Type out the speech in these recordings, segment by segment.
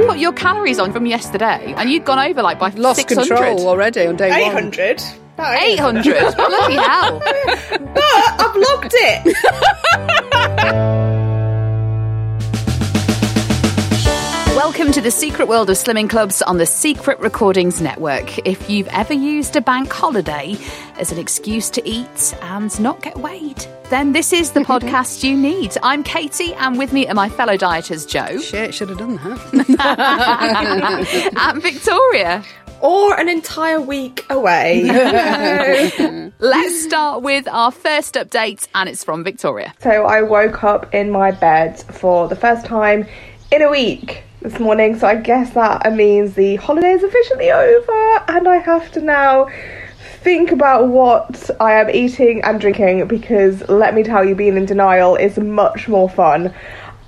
You put your calories on from yesterday, and you'd gone over like by Lost 600. control already on day one. 800. 800. Bloody hell. But I've logged it. Welcome to the secret world of slimming clubs on the Secret Recordings Network. If you've ever used a bank holiday as an excuse to eat and not get weighed, then this is the podcast you need. I'm Katy, and with me are my fellow dieters Jo Shit, should have done that. and Victoria. Or an entire week away. Let's start with our first update, and it's from Victoria. so I woke up in my bed for the first time in a week this morning. So I guess that means the holiday is officially over and I have to now think about what I am eating and drinking because let me tell you, being in denial is much more fun.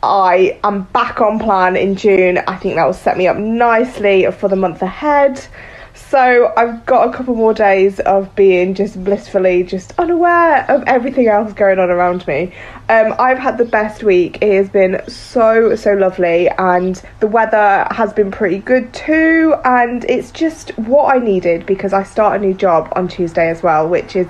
I am back on plan in June. I think that will set me up nicely for the month ahead. So I've got a couple more days of being just blissfully just unaware of everything else going on around me. Um, I've had the best week. It has been so so lovely, and the weather has been pretty good too. And it's just what I needed because I start a new job on Tuesday as well, which is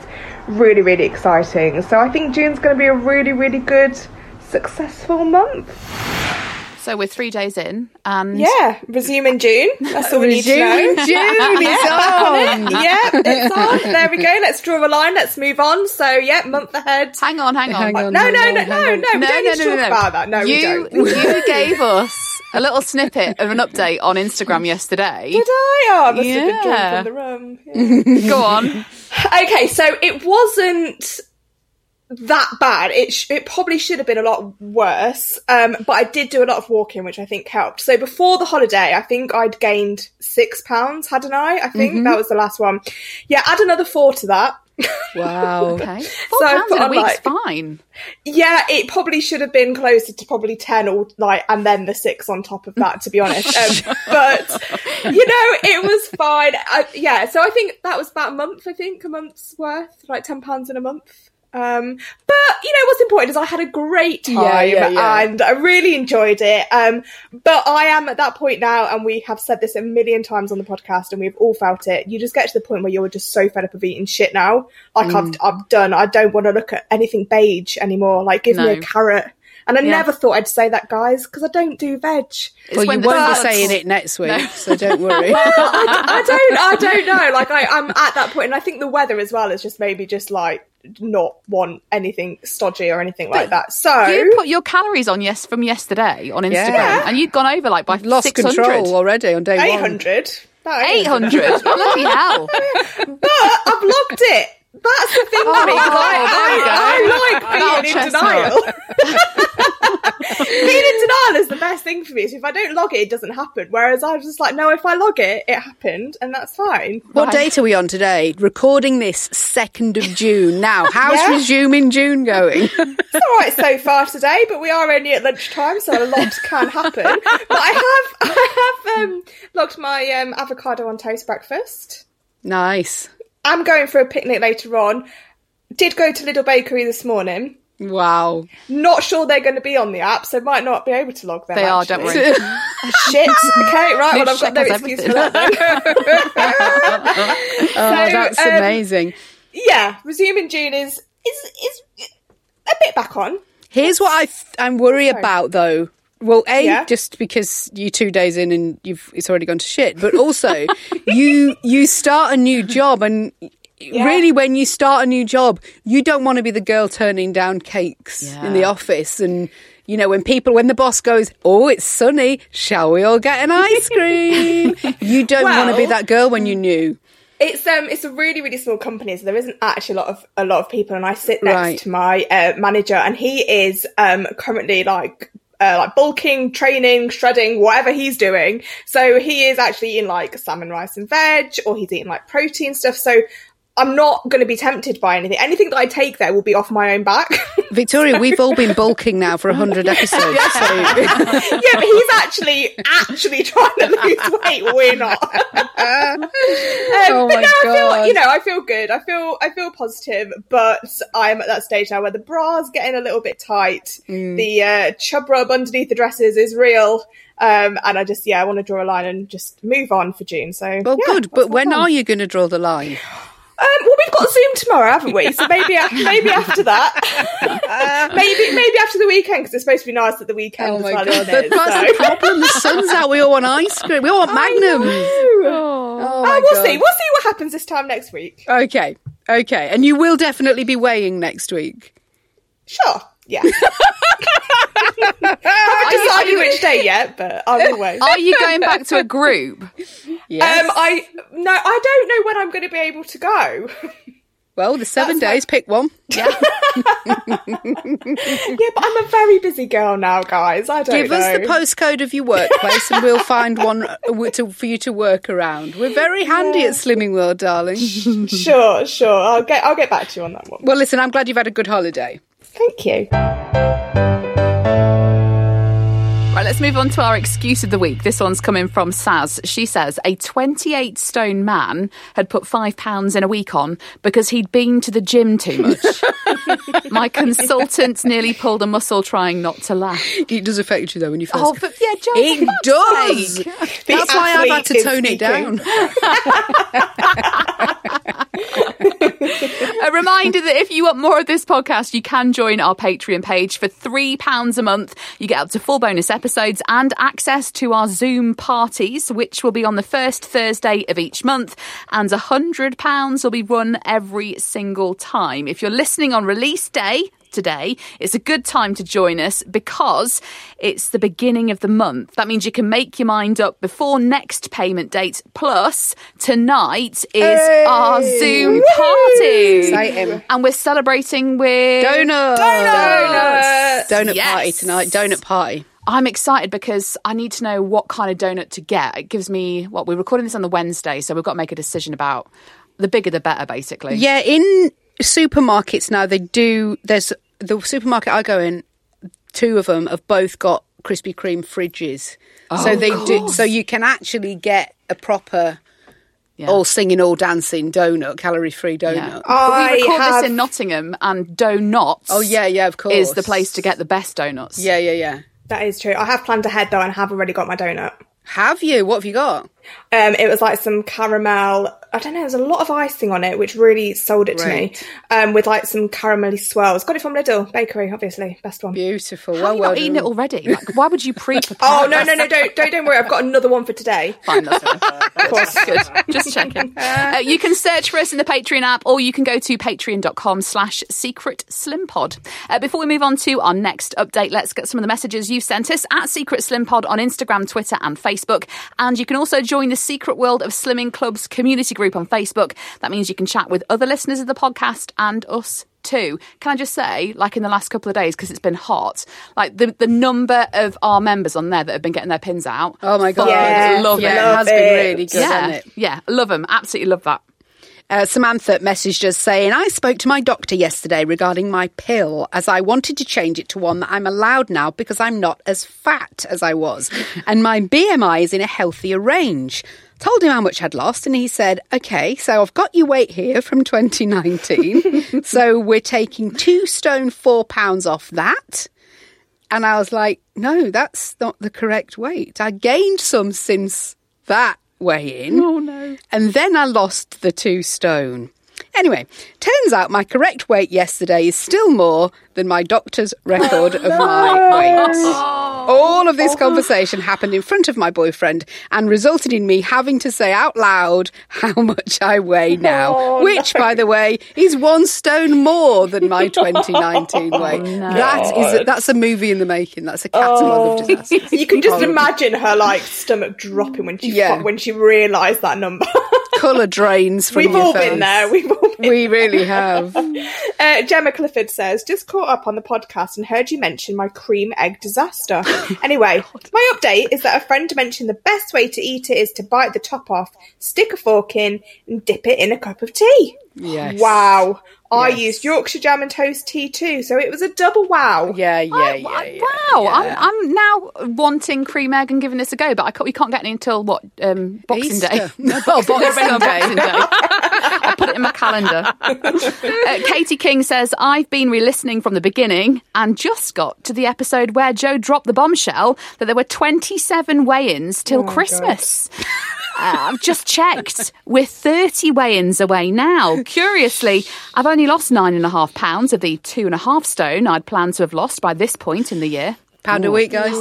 really really exciting. So I think June's going to be a really really good successful month. So we're three days in, and Yeah, resume in June. That's all we need to know. in June, yeah, it's on on. it. Yeah, it's on. There we go. Let's draw a line. Let's move on. So, yeah, month ahead. hang on, hang on. Hang on. No, no, no, hang no, on. no. We don't need to talk about that. No, you, we don't. you gave us a little snippet of an update on Instagram yesterday. Did I? Oh, I must have been Yeah. drawn from the room. Yeah. Go on. okay, so it wasn't that bad. It sh- it probably should have been a lot worse. Um, but I did do a lot of walking, which I think helped. So before the holiday, I think I'd gained six pounds, hadn't I? I think that was the last one. Yeah, add another four to that. Wow. Okay. Four So pounds in a week's like- fine. Yeah, it probably should have been closer to probably ten or like, and then the six on top of that. To be honest, um, but you know, it was fine. I, yeah, so I think that was about a month. I think a month's worth, like ten pounds in a month. Um, but you know what's important is I had a great time Yeah, yeah, yeah. and I really enjoyed it. Um, but I am at that point now, and we have said this a million times on the podcast, and we've all felt it. You just get to the point where you're just so fed up of eating shit now. Like Mm. I've I've done. I don't want to look at anything beige anymore. Like give me a carrot. And I Yeah. never thought I'd say that, guys, because I don't do veg. It's Well, you won't the be saying it next week, No. so don't worry. I don't. I don't know. Like I, I'm at that point, and I think the weather as well is just maybe just like not want anything stodgy or anything like that. So You put your calories on yes from yesterday on Instagram, Yeah. and you'd gone over like by Lost 600. control already on day eight one. hundred. Eight hundred. Bloody hell! But I blocked it. That's the thing with me. 'cause I. I, I like being in denial. being in denial is the best thing for me. So if I don't log it, it doesn't happen. Whereas I was just like, no, if I log it, it happened, and that's fine. What Right. date are we on today? Recording this 2nd of June. Now, how's Yeah. resuming June going? It's all right so far today, but we are only at lunchtime, so a lot can happen. But I have, I have um, logged my um, avocado on toast breakfast. nice. I'm going for a picnic later on. Did go to Lidl Bakery this morning. Wow. Not sure they're going to be on the app, so might not be able to log them. They are, don't worry. Shit. Okay, right. Well, I've got no excuse everything. for that. Oh, that's um, amazing. yeah, resuming June is is is a bit back on. Here's what I th- I'm worried about though. Well, a Yeah. just because you two days in and you've it's already gone to shit, but also you you start a new job and really when you start a new job, you don't want to be the girl turning down cakes in the office and. You know, when people, when the boss goes, oh, it's sunny, shall we all get an ice cream? you don't want to be that girl when you knew. It's um it's a really really small company, so there isn't actually a lot of a lot of people. And I sit next Right. to my uh, manager, and he is um currently like. Uh, like bulking, training, shredding, whatever he's doing. So he is actually eating like salmon, rice, and veg, or he's eating like protein stuff. So I'm not going to be tempted by anything. Anything that I take there will be off my own back. Victoria, we've all been bulking now for 100 episodes. So. yeah, but he's actually actually trying to lose weight. We're not. Um, Oh but no, I feel you know I feel good. I feel I feel positive, but I'm at that stage now where the bra's getting a little bit tight. Mm. The uh, chub rub underneath the dresses is real. Um, and I just, yeah, I want to draw a line and just move on for June. So, Well, yeah, good. But when plan. are you going to draw the line? Um, well, we've got Zoom tomorrow, haven't we? So maybe, maybe after that, maybe, maybe after the weekend because it's supposed to be nice at the weekend. Oh as my well, god! isn't But it? that's So- the problem. The sun's out. We all want ice cream. We all want magnums. Oh, Oh my we'll God. see. We'll see what happens this time next week. Okay, okay, and you will definitely be weighing next week. Sure. Yeah. haven't decided which day yet, but I will wait. Are you going back to a group? Yes. Um, I no, I don't know when I'm going to be able to go. well, the seven that's days. Pick one. yeah, yeah, but I'm a very busy girl now, guys. I don't Give know. us the postcode of your workplace, and we'll find one uh, to, for you to work around. We're very handy at Slimming World, darling. Sure, sure. I'll get I'll get back to you on that one. well, listen, I'm glad you've had a good holiday. Thank you. Let's move on to our excuse of the week. This one's coming from Saz. She says a 28 stone man had put five pounds in a week on because he'd been to the gym too much. My consultant nearly pulled a muscle trying not to laugh. It does affect you though when you first. Oh, but yeah, Jo, it does. That's why I've had to tone it down. A reminder that if you want more of this podcast, you can join our Patreon page for £3 a month. You get up to full bonus episodes and access to our Zoom parties, which will be on the first Thursday of each month. And £100 will be run every single time. If you're listening on release day, today, it's a good time to join us because it's the beginning of the month. That means you can make your mind up before next payment date. Plus, tonight is our Zoom party. Exciting. And we're celebrating with Donuts. Donuts. Donut Yes. party tonight. Donut party. I'm excited because I need to know what kind of donut to get. It gives me what we're recording this on the Wednesday, so we've got to make a decision about the bigger the better, basically. Yeah, in supermarkets now they do. There's the supermarket I go in. Two of them have both got Krispy Kreme fridges, so oh, they do. So you can actually get a proper, Yeah. all singing, all dancing donut, calorie free donut. Yeah. But I we record have- this in Nottingham, and Doughnotts. Oh yeah, yeah, of course. is the place to get the best donuts. Yeah, yeah, yeah. That is true. I have planned ahead though, and have already got my donut. Have you? What have you got? Um, it was like some caramel. I don't know. There's a lot of icing on it, which really sold it to me. Um, with like some caramelly swirls. Got it from Lidl Bakery, obviously, best one. Beautiful. Have well, you well not eaten it already? Like, why would you pre-prepare? Oh no, no, no! Don't, don't, don't worry. I've got another one for today. Fine, that's fine. Of course, good. Just checking. Uh, you can search for us in the Patreon app, or you can go to patreon.com slash secret slimpod. Uh, before we move on to our next update, let's get some of the messages you've sent us at Secret Slimpod on Instagram, Twitter, and Facebook. And you can also join the Secret World of Slimming Club's community group on Facebook. That means you can chat with other listeners of the podcast and us too. Can I just say, like in the last couple of days, because it's been hot, like the, the number of our members on there that have been getting their pins out. Oh my god! Yeah, love yeah, it. it has it. been really good, yeah, yeah, love them. Absolutely love that. Uh, Samantha messaged us saying, I spoke to my doctor yesterday regarding my pill as I wanted to change it to one that I'm allowed now because I'm not as fat as I was and my BMI is in a healthier range. Told him how much I'd lost and he said, Okay, so I've got your weight here from 2019. so we're taking two stone four pounds off that. And I was like, No, that's not the correct weight. I gained some since that weigh in. Oh no. And then I lost the two stone. Anyway, turns out my correct weight yesterday is still more than my doctor's record oh, of my weight. All of this conversation happened in front of my boyfriend and resulted in me having to say out loud how much I weigh now, oh, which, by the way, is one stone more than my 2019 weight. That is a, that's a movie in the making. That's a catalogue of oh. disasters. You can just imagine her like stomach dropping when she Yeah. when she realised that number. Colour drains from. We've all face. been there. We've all been We really have. Uh, Gemma Clifford says, just caught up on the podcast and heard you mention my cream egg disaster. anyway, my update is that a friend mentioned the best way to eat it is to bite the top off, stick a fork in, and dip it in a cup of tea. Yes. Wow. I Yes. used Yorkshire jam and toast tea too, so it was a double wow. Yeah, yeah, I- yeah. I- yeah, wow, yeah. I'm, I'm now wanting cream egg and giving this a go, but I can't, we can't get any until what um, Boxing Day. Easter. No, Boxing Boxing Day. Day. I'll put it in my calendar. Uh, Katie King says I've been re-listening from the beginning and just got to the episode where Jo dropped the bombshell that there were 27 weigh-ins till Christmas. Uh, I've just checked. We're 30 weigh-ins away now. Curiously, I've only lost nine and a half pounds of the two and a half stone I'd planned to have lost by this point in the year. Pound a week, guys.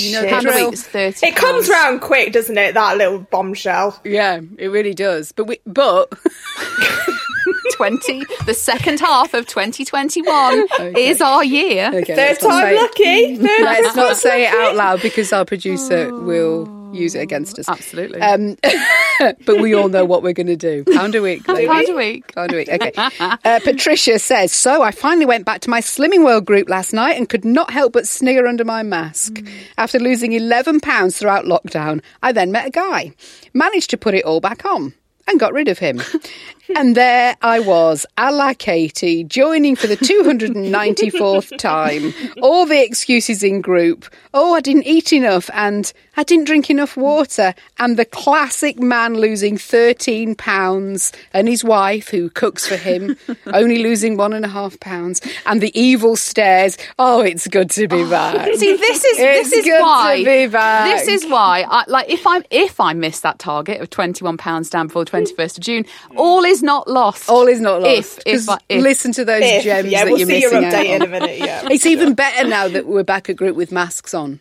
You know Pound a drill. week is 30 It comes pounds. round quick, doesn't it? That little bombshell. Yeah, it really does. But we, but 20, the second half of 2021 is our year. okay, Third let's not time say- lucky. Third Let's not time say it out loud because our producer will use it against us. Absolutely. Um, but we all know what we're going to do. Pound a week. ladies. Pound a week. Pound a week. Okay. Uh, Patricia says, So I finally went back to my Slimming World group last night and could not help but snigger under my mask. After losing 11 pounds throughout lockdown, I then met a guy, managed to put it all back on. And got rid of him. and there I was, a la Katy, joining for the 294th time. All the excuses in group. Oh, I didn't eat enough and I didn't drink enough water. And the classic man losing 13 pounds and his wife, who cooks for him, only losing one and a half pounds. And the evil stares. Oh, it's good to be oh. back. See, this is It's this is why this is why I like if I if I miss that target of twenty one pounds down before the twenty first of June, mm. all is not lost. All is not lost. If if, 'Cause I, if listen to those If, gems yeah, that we'll you're see your missing out update in a minute. Yeah. It's even better now that we're back at group with masks on.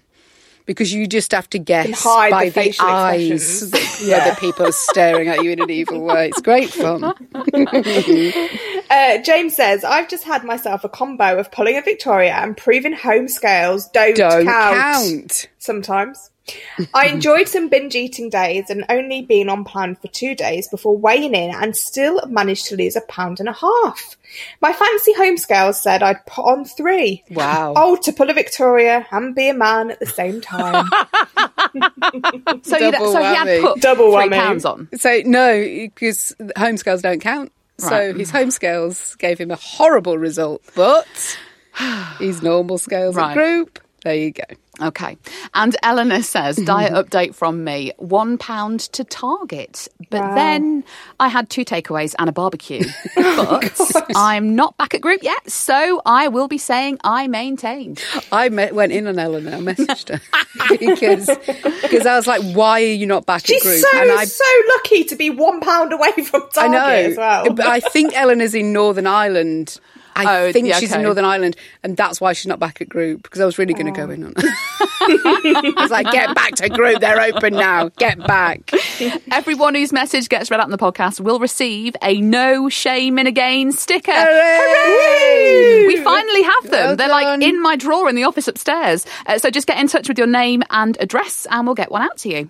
Because you just have to guess by the the, eyes expressions. that whether people are staring at you in an evil way. It's great fun. Uh, James says, I've just had myself a combo of pulling a Victoria and proving home scales don't, Don't count. count. Sometimes. I enjoyed some binge eating days and only been on plan for two days before weighing in and still managed to lose a pound and a half. My fancy home scales said I'd put on three. Wow. Oh, to pull a Victoria and be a man at the same time. so, you, so he had put Double three whammy. pounds on. So, no, because home scales don't count. So his home scales gave him a horrible result. But his normal scales Right. at group, there you go. Okay. And Eleanor says, diet update from me, one pound to target. But then I had two takeaways and a barbecue. Oh, but I'm not back at group yet, so I will be saying I maintained. I met, went in on Eleanor, I messaged her because because I was like, "Why are you not back She's at group?" so, and I, so lucky to be one pound away from Target I target know, as well. but I think Eleanor's in Northern Ireland. I Oh, think yeah, she's in. Northern Ireland, and that's why she's not back at group because I was really going to go in on. I was like, "Get back to group; they're open now. Get back." Everyone whose message gets read out in the podcast will receive a no shame in a gain sticker. Hooray! We finally have them. Well They're like in my drawer in the office upstairs. Uh, so just get in touch with your name and address, and we'll get one out to you.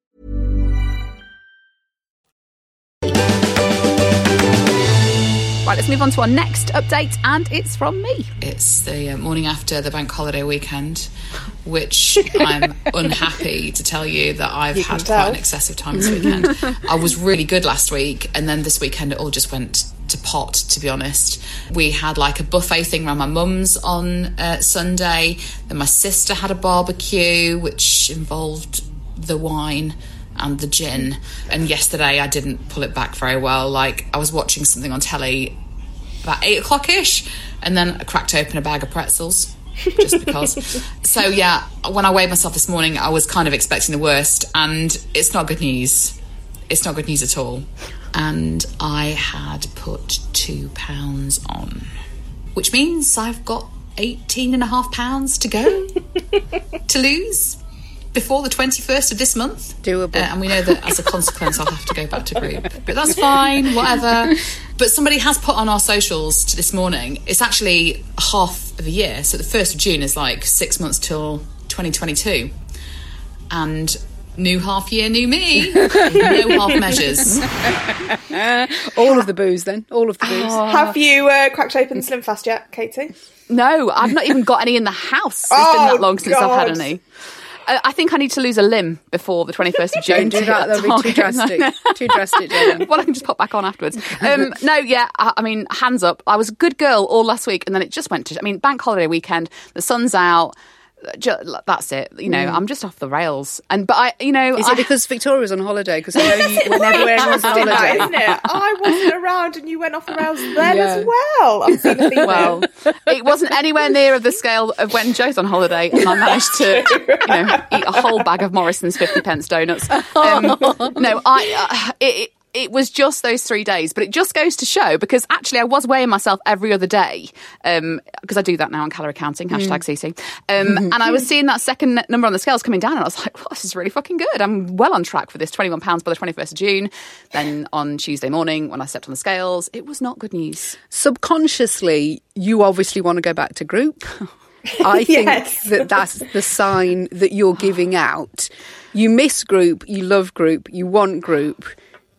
Right, let's move on to our next update, and it's from me. It's the uh, morning after the bank holiday weekend, which I'm unhappy to tell you that I've You had quite an excessive time this weekend. I was really good last week, and then this weekend it all just went to pot, to be honest. We had like a buffet thing around my mum's on uh, Sunday, then my sister had a barbecue, which involved the wine and the gin. And yesterday I didn't pull it back very well. Like I was watching something on telly about eight o'clock ish, and then I cracked open a bag of pretzels. just because. so yeah, when I weighed myself this morning, I was kind of expecting the worst, and it's not good news. It's not good news at all. And I had put two pounds on, which means I've got 18 and a half pounds to go to lose before the 21st of this month. Doable. Uh, and we know that as a consequence, I'll have to go back to group. But that's fine, whatever. But somebody has put on our socials to this morning, it's actually half of a year. So the 1st of June is like six months till 2022. And new half year, new me. no half measures. All of the booze, then. All of the booze. Oh. Have you uh, cracked open Slim Fast yet, Katy? No, I've not even got any in the house. It's been Oh, that long since I've had any. I think I need to lose a limb before the 21st of June. Don't do that. That'll be too drastic. too drastic, well, I can just pop back on afterwards. Um, no, yeah, I, I mean, hands up. I was a good girl all last week, and then it just went to. I mean, bank holiday weekend, the sun's out. Ju- that's it. You know, I'm just off the rails. And but I, you know, Is I, it because Victoria was on holiday? Because I know you, whenever everyone's on holiday. isn't it? I wasn't around and you went off the rails then Yeah. as well. I'm seeing a well, it wasn't anywhere near of the scale of when Jo's on holiday, and I managed to, you know, eat a whole bag of Morrison's fifty pence donuts. Um, no, I. Uh, it, it, it was just those three days, but it just goes to show because actually I was weighing myself every other day um, because I do that now on calorie counting mm. hashtag CC, um, mm-hmm. and I was seeing that second number on the scales coming down, and I was like, well, "This is really fucking good. I'm well on track for this twenty one pounds by the twenty first of June." Then on Tuesday morning, when I stepped on the scales, it was not good news. Subconsciously, you obviously want to go back to group. I think Yes. that that's the sign that you're giving out. You miss group, you love group, you want group,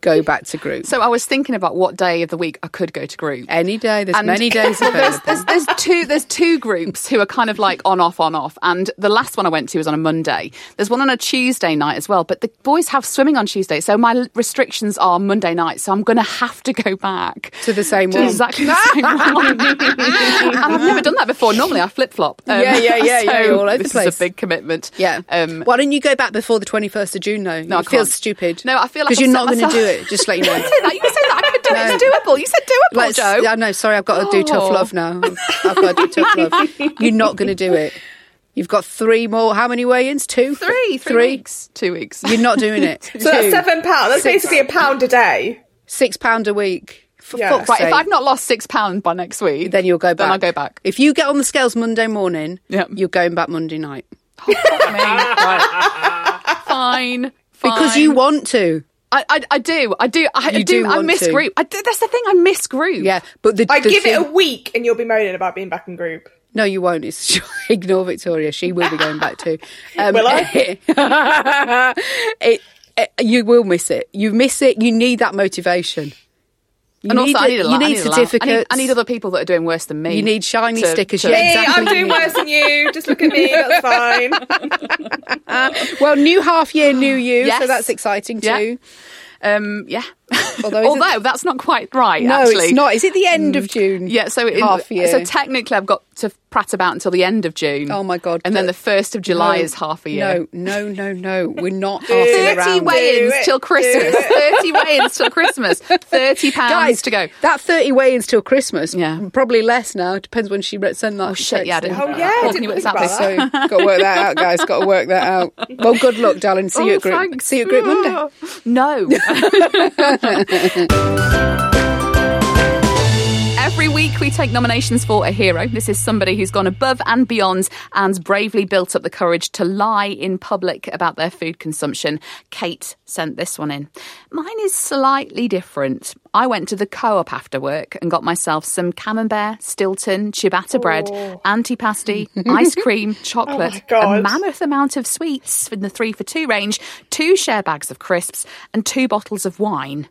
go back to group. So I was thinking about what day of the week I could go to group. Any day, there's And- many days Well, there's, there's, there's two there's two groups who are kind of like on off on off and the last one I went to was on a Monday. There's one on a Tuesday night as well, but the boys have swimming on Tuesday, so my restrictions are Monday night, so I'm going to have to go back To the same to one. exactly the same one. and I've never done that before. Normally I flip flop. Yeah, yeah, yeah, yeah, you're all over the place. is a big commitment. Yeah. Um, Why don't you go back before the 21st of June, though? No, I it feels can't. stupid. No, I feel like Because you're not going to do it, just let you know. say that. You can say that. I could do it. It's doable. You said doable, Let's- Jo. Yeah, no, sorry, I've got to do tough Oh. love now. I've got to do tough love. You're not going to do it. You've got three more. How many weigh-ins? Two, Three, three, three. weeks, two weeks. You're not doing it. So that's Two. seven pounds. That's Six. basically a pound a day. Six pound a week. For Yeah. fuck's Right, if. I've not lost six pounds by next week, then you'll go back. Then I'll go back. If you get on the scales Monday morning, Yep. you're going back Monday night oh, Fuck me. Right. Fine. because you want to. I, I, I do. I do. I, I You do. do I want miss to. group. I do, that's the thing. I miss group. Yeah, but the, I the give it a week and you'll be moaning about being back in group. No, you won't. It's ignore Victoria. She will be going back too. Um, Will I? it, it, you will miss it. You miss it. You need that motivation. You And also, I need a you la- I need need a la- certificates. I need, I need other people that are doing worse than me. You need shiny to- stickers. to- Yeah, exactly. I'm doing worse than you. Just look at me. That's fine. Well, new half year, new you. So that's exciting Yeah. too. Um, yeah. Although Although that's not quite right. No, actually. it's not. Is it the end of June? Yeah, so in, half year. so technically I've got to prat about until the end of June. Oh my God, And then the first of July No, is half a year. No, no, no, no. We're not Thirty weigh-ins till Christmas. Thirty weigh-ins till Christmas. Thirty pounds Guys, to go. That 30 weigh-ins till Christmas. Yeah. Probably less now. Depends when she sent that. Oh shit! Yeah, I didn't. Oh, yeah, I didn't can you work this think out, about. So got to work that out, guys. Got to work that out. Well, good luck, darling. See you Oh, at group. See you at group Monday. No. Every week we take nominations for a hero. This is somebody who's gone above and beyond and bravely built up the courage to lie in public about their food consumption. Kate sent this one in. Mine is slightly different. I went to the co-op after work and got myself some camembert, Stilton, ciabatta bread, oh. antipasti, ice cream, oh chocolate, a mammoth amount of sweets in the three for two range, two share bags of crisps, and two bottles of wine.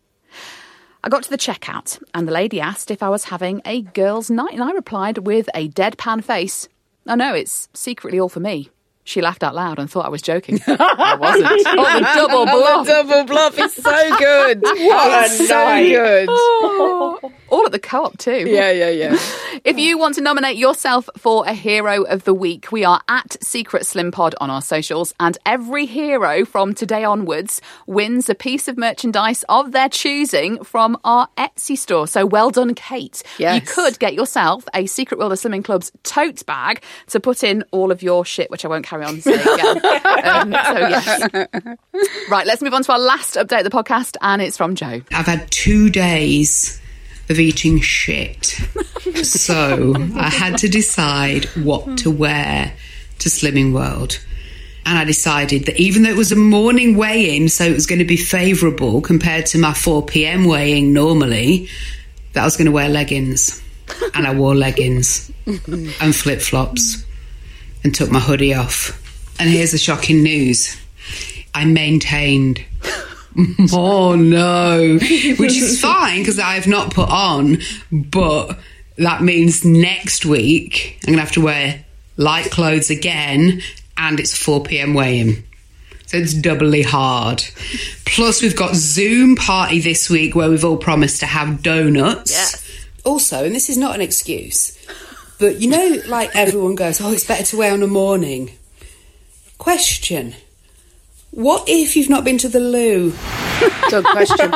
I got to the checkout and the lady asked if I was having a girls' night, and I replied with a deadpan face, Oh know, it's secretly all for me. She laughed out loud and thought I was joking. I wasn't. Oh, the double bluff. The double bluff is so good. What oh, a so night. good. Oh. All at the co op, too. Yeah, yeah, yeah. If you want to nominate yourself for a hero of the week, we are at Secret Slim Pod on our socials, and every hero from today onwards wins a piece of merchandise of their choosing from our Etsy store. So well done, Kate. Yes. You could get yourself a Secret World of Slimming Club's tote bag to put in all of your shit, which I won't carry on saying again. um, so yes. Right, let's move on to our last update of the podcast, and it's from Jo. I've had two days of eating shit. so I had to decide what to wear to Slimming World. And I decided that even though it was a morning weigh in, so it was going to be favourable compared to my 4 pm weighing normally, that I was going to wear leggings. And I wore leggings and flip flops and took my hoodie off. And here's the shocking news I maintained Oh no, which is fine because I've not put on, but that means next week I'm gonna have to wear light clothes again, and it's 4 p.m. weigh-in. So it's doubly hard. Plus, we've got Zoom party this week where we've all promised to have donuts. Yes. Also, and this is not an excuse, but you know, like everyone goes, oh, it's better to wear on a morning. Question. What if you've not been to the loo? Good question.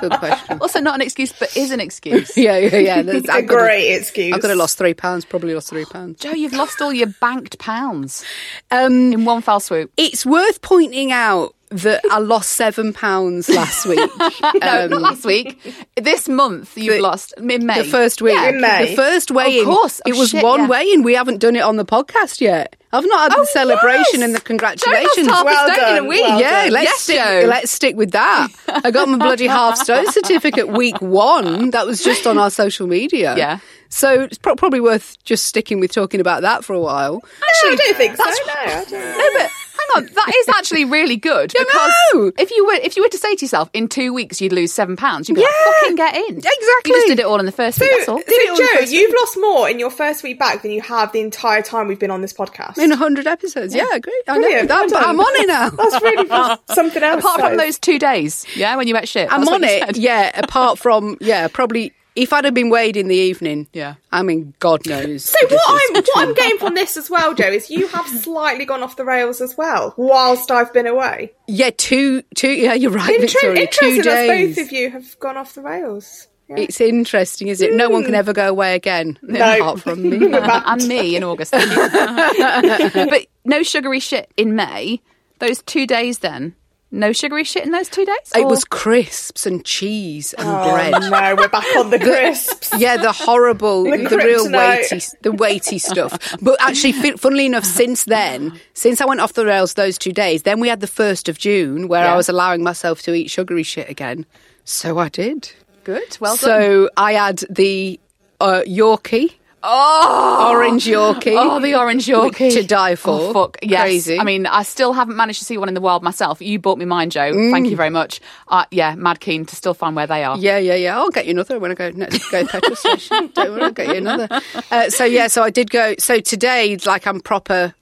Good question. Also, not an excuse, but is an excuse. Yeah, yeah, yeah. That's, a could have- great excuse. I could have lost three pounds. Probably lost three pounds. Jo, you've lost all your banked pounds Um, in one fell swoop. it's worth pointing out that I lost seven pounds last week. No, not um, last week. This month you've the- lost in May. The first week, In May. the first weigh-in. Of course. Oh, it was shit, one yeah. weigh-in. We haven't done it on the podcast yet. I've not had Oh, the celebration yes. and the congratulations. lost half Well a stone in a week. well yeah, done. let's Yes, stick. Jo. Let's stick with that. I got my bloody half stone certificate week one. That was just on our social media. Yeah. So it's pro- probably worth just sticking with talking about that for a while. Actually, I don't think so. No, I don't. No, but hang on, that is actually really good because know. if you were if you were to say to yourself in two weeks you'd lose seven pounds, you'd be like, fucking get in. Exactly. You just did it all in the first week. That's all. So, it the Jo, first you've lost more in your first week back than you have the entire time we've been on this podcast. In 100 episodes. Yeah, great. I know. Brilliant. That, Well I'm on it now. That's really something else. Apart from those two days, yeah, when you ate shit. I'm on it. Yeah, apart from, yeah, probably if I'd have been weighed in the evening. Yeah. I mean, God knows. So what I'm what I'm getting from this as well, Jo, is you have slightly gone off the rails as well whilst I've been away. Yeah, two, two, yeah, you're right, Inter- Victoria. Two interesting that days. both of you have gone off the rails. Yeah. It's interesting, is it? No one can hmm. ever go away again, apart from me. and me in August. but no sugary shit in May. Those two days then. No sugary shit in those two days? It Or- was crisps and cheese and Oh bread. no, we're back on the crisps. Yeah, the horrible, the, The real weighty, the weighty stuff. But actually, funnily enough, since then, since I went off the rails those two days, then we had the first of June where I was allowing myself to eat sugary shit again. So I did. good. Well done. so I had the uh, Yorkie, Oh, orange Yorkie. Oh, the orange Yorkie. To die for. Oh, fuck. Yes. Crazy. I mean, I still haven't managed to see one in the wild myself. You bought me mine, Jo. Thank you very much. Uh, yeah, mad keen to still find where they are. Yeah, yeah, yeah. I'll get you another when I go no, go petrol station. Don't worry, I'll get you another. Uh, so yeah, so I did go. So today, like I'm proper,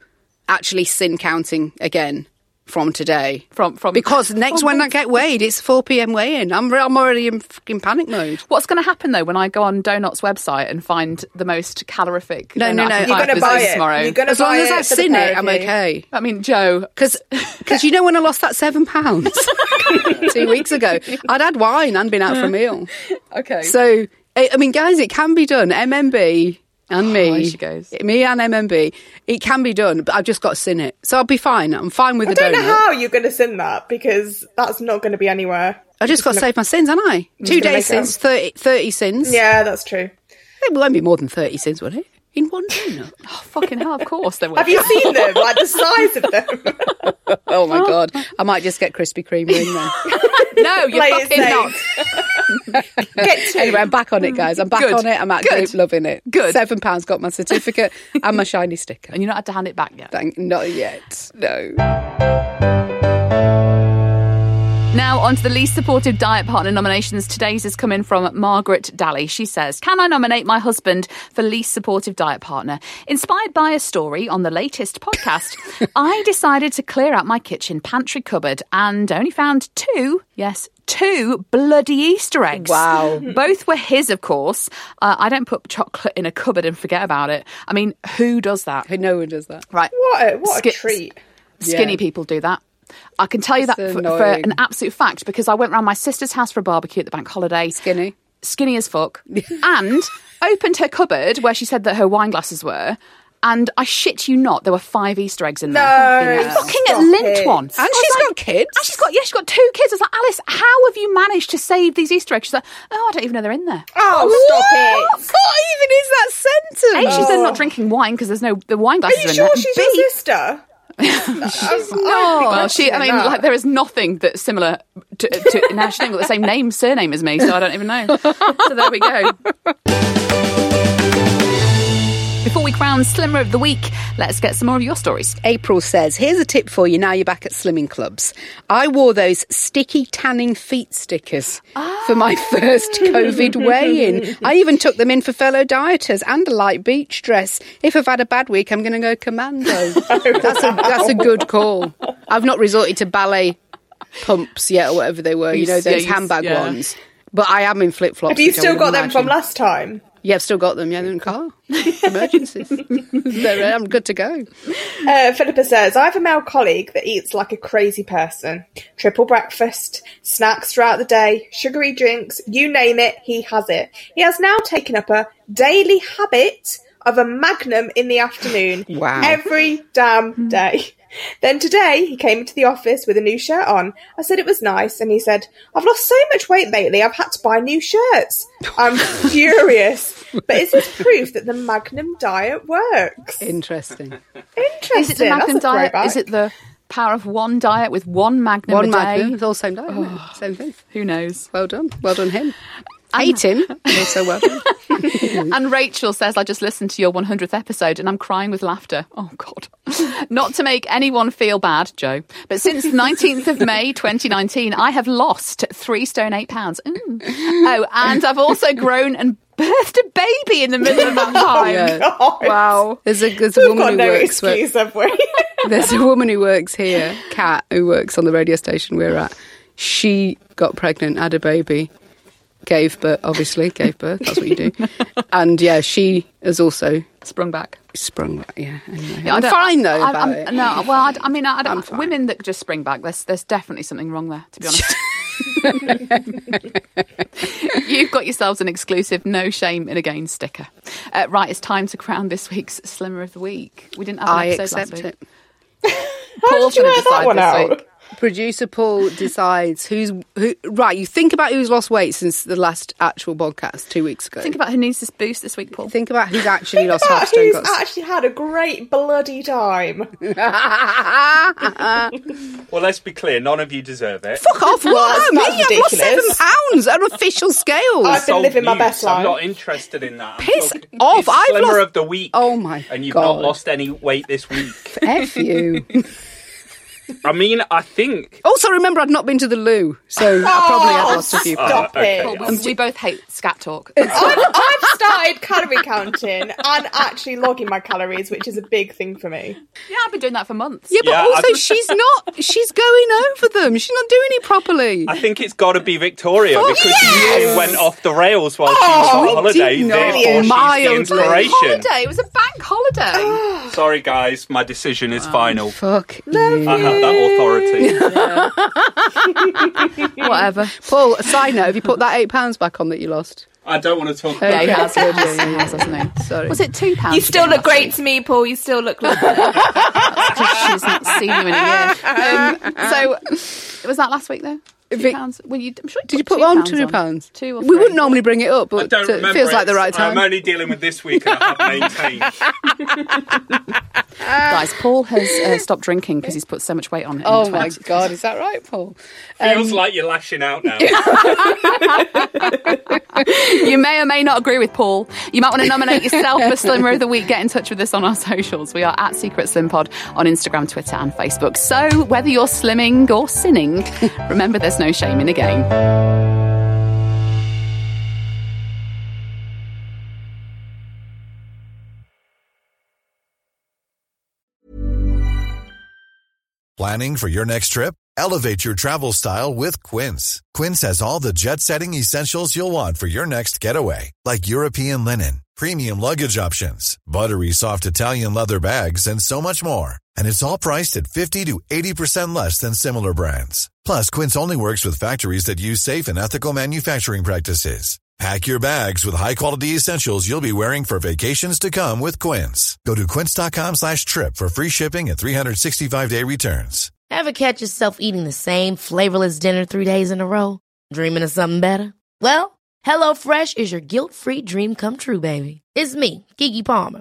actually syn counting again. From today. From from Because next when I get weighed, it's 4 p.m. weigh-in. I'm, I'm already in fucking panic mode. What's going to happen though when I go on Doughnotts' website and find the most calorific? No, no, no. You're gonna buy it. tomorrow? You're gonna As long as I've seen it, I'm okay. I mean, Jo. Because because you know when I lost that seven pounds two weeks ago, I'd had wine and been out for a meal. Okay. So, I I mean, guys, it can be done. MMB and oh, me, Oh, she goes. me and MMB, it can be done, but I've just got to syn it. So I'll be fine. I'm fine with it. I the don't know how you're going to sin that because that's not going to be anywhere. I just got to save my syns, haven't I? Two gonna days make syns, 30, 30 syns. Yeah, that's true. It won't be more than 30 syns, will it? In one donut. oh, fucking hell, of course there were. Have you seen them? Like the size of them? oh my God. I might just get Krispy Kreme in there. no, you're Play fucking not. Get two. anyway, I'm back on it, guys. I'm back Good. on it. I'm actually Good. loving it. Good. Seven pounds got my certificate and my shiny sticker. And you're not had to hand it back yet. Thank, not yet. No. Now, on to the least supportive diet partner nominations. Today's is coming from Margaret Daly. She says, Can I nominate my husband for least supportive diet partner? Inspired by a story on the latest podcast, I decided to clear out my kitchen pantry cupboard and only found two, yes, two bloody Easter eggs. Wow. Both were his, of course. Uh, I don't put chocolate in a cupboard and forget about it. I mean, who does that? No one does that. Right. What a, what a Ski- treat. Skinny Yeah. people do that. I can tell you that for, for an absolute fact because I went round my sister's house for a barbecue at the bank holiday. Skinny. Skinny as fuck. and opened her cupboard where she said that her wine glasses were. And I shit you not, there were five Easter eggs in there. No, A fucking lint it. one. And she's got kids. And she's got yeah, she's got two kids. I was like, Alice, how have you managed to save these Easter eggs? She's like, oh, I don't even know they're in there. Oh, stop it. What even is that A, sentence? she's then not drinking wine because there's no the wine glasses. Are you in sure there. she's B, your sister? she's No, well, she. I mean, like there is nothing that's similar to. to now she's got the same name, surname as me, so I don't even know. so there we go. Before we crown Slimmer of the Week, let's get some more of your stories. April says, Here's a tip for you now you're back at slimming clubs. I wore those sticky tanning feet stickers for my ah. first COVID weigh in. I even took them in for fellow dieters and a light beach dress. If I've had a bad week, I'm going to go commando. that's, a, that's a good call. I've not resorted to ballet pumps yet, or whatever they were, you You know, s- yeah, those handbag yeah. ones. But I am in flip flops. Have you still got them from last time? Yeah, I've still got them. Yeah, they're in the car. Emergencies. They're- I'm good to go. Uh, Philippa says, I have a male colleague that eats like a crazy person. Triple breakfast, snacks throughout the day, sugary drinks, you name it, he has it. He has now taken up a daily habit of a magnum in the afternoon. Wow. Every damn hmm. day. Then today he came into the office with a new shirt on. I said it was nice and he said, I've lost so much weight lately I've had to buy new shirts. I'm furious. But is this proof that the Magnum diet works? Interesting. Interesting. Is it the That's Magnum a diet? throwback. Is it the power of one diet with one Magnum One a day? magnum. It's all same day. isn't it? Oh. Same thing. Who knows? Well done. Well done him. Hate him. Also well done. And Rachel says, I just listened to your 100th episode and I'm crying with laughter. Oh, God. Not to make anyone feel bad, Jo, but since the 19th of May 2019, I have lost three stone eight pounds. Mm. Oh, and I've also grown and birthed a baby in the middle of that time. Yeah. Wow. There's a, there's a We've woman got who no works where- excuse, have we? There's a woman who works here, Kat, who works on the radio station we're at. She got pregnant, had a baby, gave birth, obviously, gave birth. That's what you do. and yeah, she has also Sprung back. sprung back. Yeah, anyway. Yeah, I I'm fine though I- about I'm- it. No, well, I, I mean, I, I don't, women that just spring back, there's, there's definitely something wrong there, to be honest. You've got yourselves an exclusive no shame in a gain sticker. Uh, right, it's time to crown this week's Slimmer of the Week. We didn't have an I episode last accept week. it. Paul's did you going to that decide one this out? week. Producer Paul decides who's who. Right, you think about who's lost weight since the last actual podcast two weeks ago. Think about who needs this boost this week, Paul. Think about who's actually lost About half stone. who's Got actually had a great bloody time. Well, let's be clear. None of you deserve it. Fuck off! What? that's Me? I've lost seven ridiculous. pounds on official scales. I've been Old living my best life. I'm not interested in that. I'm Piss talking- off, I've Slimmer lost- of the week. Oh my god And you've God. not lost any weight this week. F you. I mean, I think. Also, remember, I'd not been to the loo, so I probably had Oh, lost a few stop pounds. Oh, it. okay. We both hate scat talk. I've, I've started calorie counting and actually logging my calories, which is a big thing for me. Yeah, I've been doing that for months. Yeah, but Yeah, also I- she's not. She's going over them. She's not doing it properly. I think it's got to be Victoria Oh, because yes! she went off the rails while Oh, she was oh, we on holiday. did not. Therefore, she's the Mildly. inspiration. Holiday. It was a bank holiday. Sorry, guys, my decision is oh, final. Fuck. I have that authority. Whatever. Paul, a side note: Have you put that eight pounds back on that you lost? I don't want to talk Yeah, about he it. has. He has, hasn't he? Sorry. Was it two pounds? You still look great week? to me, Paul. You still look lovely. Because she's not seen you in a year. Um, so, was that last week though? Two Vic- pounds. Well, you, I'm sure Did you put on two pounds? Two or We wouldn't normally bring it up, I but don't it remember feels like the right time. I'm only dealing with this week and I have maintained. Guys, Paul has uh, stopped drinking because he's put so much weight on it. oh my god, is that right, Paul? Feels Um, like you're lashing out now. You may or may not agree with Paul. You might want to nominate yourself for Slimmer of the Week. Get in touch with us on our socials. We are at Secret Slim Pod on Instagram, Twitter, and Facebook. So whether you're slimming or sinning, remember there's no shame in a game. Planning for your next trip? Elevate your travel style with Quince. Quince has all the jet setting essentials you'll want for your next getaway, like European linen, premium luggage options, buttery soft Italian leather bags, and so much more. And it's all priced at 50 to 80% less than similar brands. Plus, Quince only works with factories that use safe and ethical manufacturing practices. Pack your bags with high-quality essentials you'll be wearing for vacations to come with Quince. Go to quince.com slash trip for free shipping and 365-day returns. Ever catch yourself eating the same flavorless dinner three days in a row? Dreaming of something better? Well, HelloFresh is your guilt-free dream come true, baby. It's me, Keke Palmer.